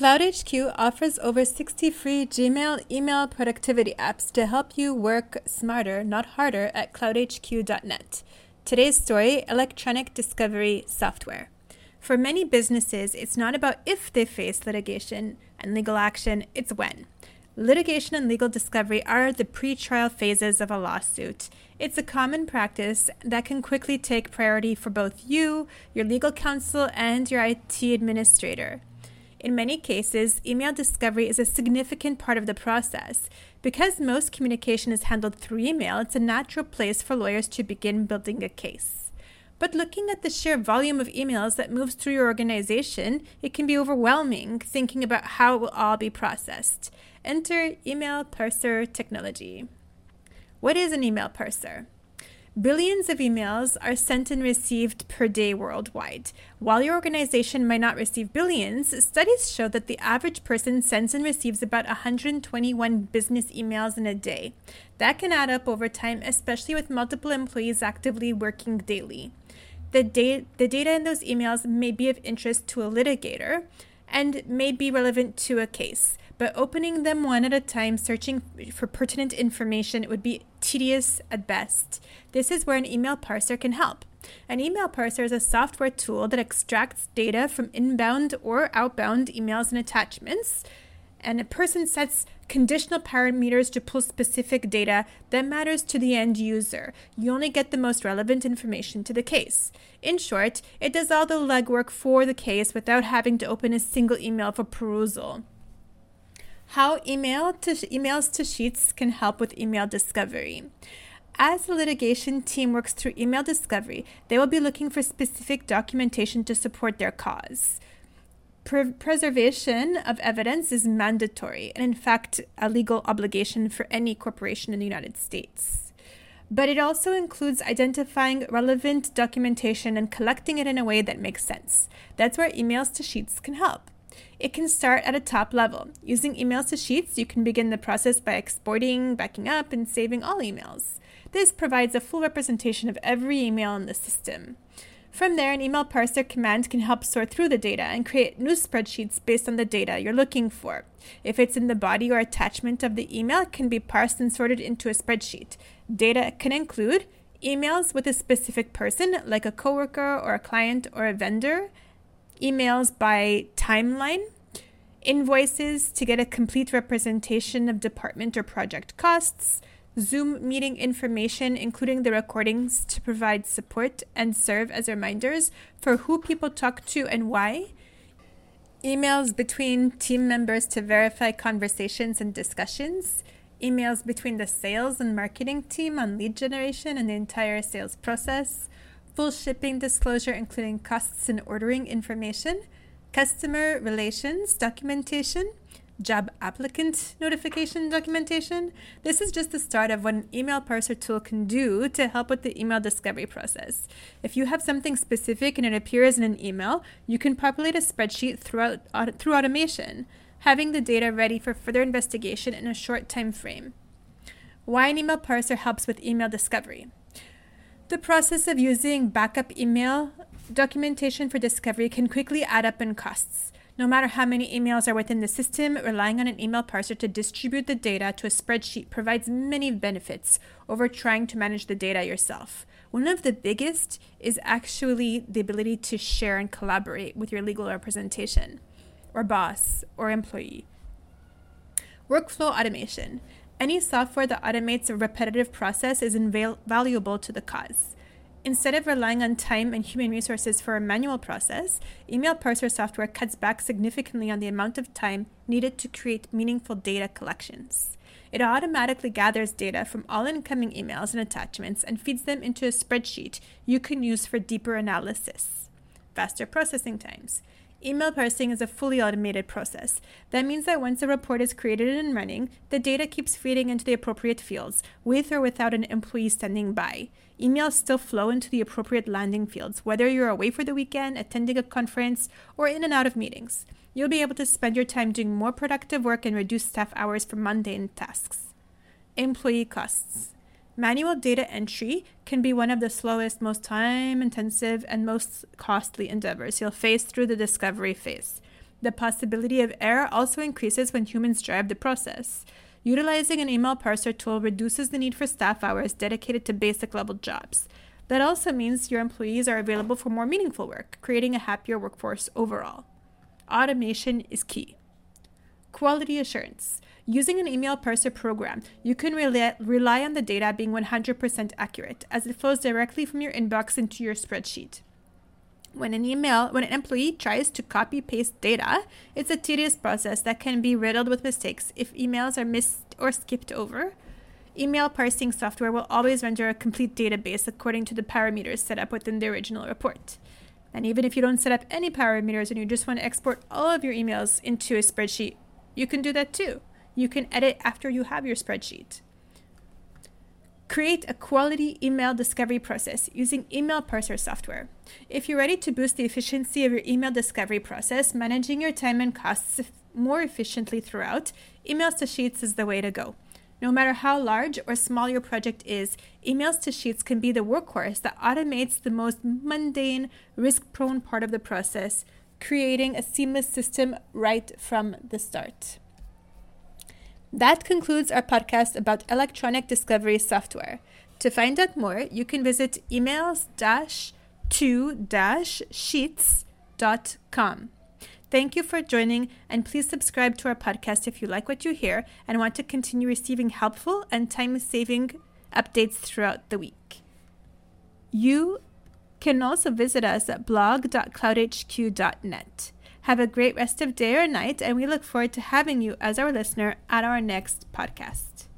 CloudHQ offers over 60 free Gmail email productivity apps to help you work smarter, not harder, at cloudhq.net. Today's story electronic discovery software. For many businesses, it's not about if they face litigation and legal action, it's when. Litigation and legal discovery are the pre trial phases of a lawsuit. It's a common practice that can quickly take priority for both you, your legal counsel, and your IT administrator. In many cases, email discovery is a significant part of the process. Because most communication is handled through email, it's a natural place for lawyers to begin building a case. But looking at the sheer volume of emails that moves through your organization, it can be overwhelming thinking about how it will all be processed. Enter email parser technology. What is an email parser? Billions of emails are sent and received per day worldwide. While your organization might not receive billions, studies show that the average person sends and receives about 121 business emails in a day. That can add up over time, especially with multiple employees actively working daily. The, da- the data in those emails may be of interest to a litigator and may be relevant to a case but opening them one at a time, searching for pertinent information, would be tedious at best. This is where an email parser can help. An email parser is a software tool that extracts data from inbound or outbound emails and attachments, and a person sets conditional parameters to pull specific data that matters to the end user. You only get the most relevant information to the case. In short, it does all the legwork for the case without having to open a single email for perusal. How email to emails to sheets can help with email discovery. As the litigation team works through email discovery, they will be looking for specific documentation to support their cause. Pre- preservation of evidence is mandatory and, in fact, a legal obligation for any corporation in the United States. But it also includes identifying relevant documentation and collecting it in a way that makes sense. That's where emails to sheets can help. It can start at a top level. Using emails to sheets, you can begin the process by exporting, backing up, and saving all emails. This provides a full representation of every email in the system. From there, an email parser command can help sort through the data and create new spreadsheets based on the data you're looking for. If it's in the body or attachment of the email, it can be parsed and sorted into a spreadsheet. Data can include emails with a specific person, like a coworker or a client or a vendor, emails by timeline, invoices to get a complete representation of department or project costs, Zoom meeting information, including the recordings to provide support and serve as reminders for who people talk to and why, emails between team members to verify conversations and discussions, emails between the sales and marketing team on lead generation and the entire sales process full shipping disclosure, including costs and ordering information, customer relations documentation, job applicant notification documentation. This is just the start of what an email parser tool can do to help with the email discovery process. If you have something specific and it appears in an email, you can populate a spreadsheet throughout, through automation, having the data ready for further investigation in a short time frame. Why an email parser helps with email discovery. The process of using backup email documentation for discovery can quickly add up in costs. No matter how many emails are within the system, relying on an email parser to distribute the data to a spreadsheet provides many benefits over trying to manage the data yourself. One of the biggest is actually the ability to share and collaborate with your legal representation, or boss, or employee. Workflow automation. Any software that automates a repetitive process is invaluable to the cause. Instead of relying on time and human resources for a manual process, email parser software cuts back significantly on the amount of time needed to create meaningful data collections. It automatically gathers data from all incoming emails and attachments and feeds them into a spreadsheet you can use for deeper analysis. Faster processing times. Email parsing is a fully automated process. That means that once a report is created and running, the data keeps feeding into the appropriate fields, with or without an employee standing by. Emails still flow into the appropriate landing fields, whether you're away for the weekend, attending a conference, or in and out of meetings. You'll be able to spend your time doing more productive work and reduce staff hours for mundane tasks. Employee costs. Manual data entry can be one of the slowest, most time intensive, and most costly endeavors you'll face through the discovery phase. The possibility of error also increases when humans drive the process. Utilizing an email parser tool reduces the need for staff hours dedicated to basic level jobs. That also means your employees are available for more meaningful work, creating a happier workforce overall. Automation is key. Quality assurance. Using an email parser program, you can rely, rely on the data being 100% accurate as it flows directly from your inbox into your spreadsheet. When an email, when an employee tries to copy paste data, it's a tedious process that can be riddled with mistakes if emails are missed or skipped over. Email parsing software will always render a complete database according to the parameters set up within the original report. And even if you don't set up any parameters and you just want to export all of your emails into a spreadsheet, you can do that too. You can edit after you have your spreadsheet. Create a quality email discovery process using email parser software. If you're ready to boost the efficiency of your email discovery process, managing your time and costs more efficiently throughout, Emails to Sheets is the way to go. No matter how large or small your project is, Emails to Sheets can be the workhorse that automates the most mundane, risk prone part of the process, creating a seamless system right from the start. That concludes our podcast about electronic discovery software. To find out more, you can visit emails to sheets.com. Thank you for joining, and please subscribe to our podcast if you like what you hear and want to continue receiving helpful and time saving updates throughout the week. You can also visit us at blog.cloudhq.net. Have a great rest of day or night, and we look forward to having you as our listener at our next podcast.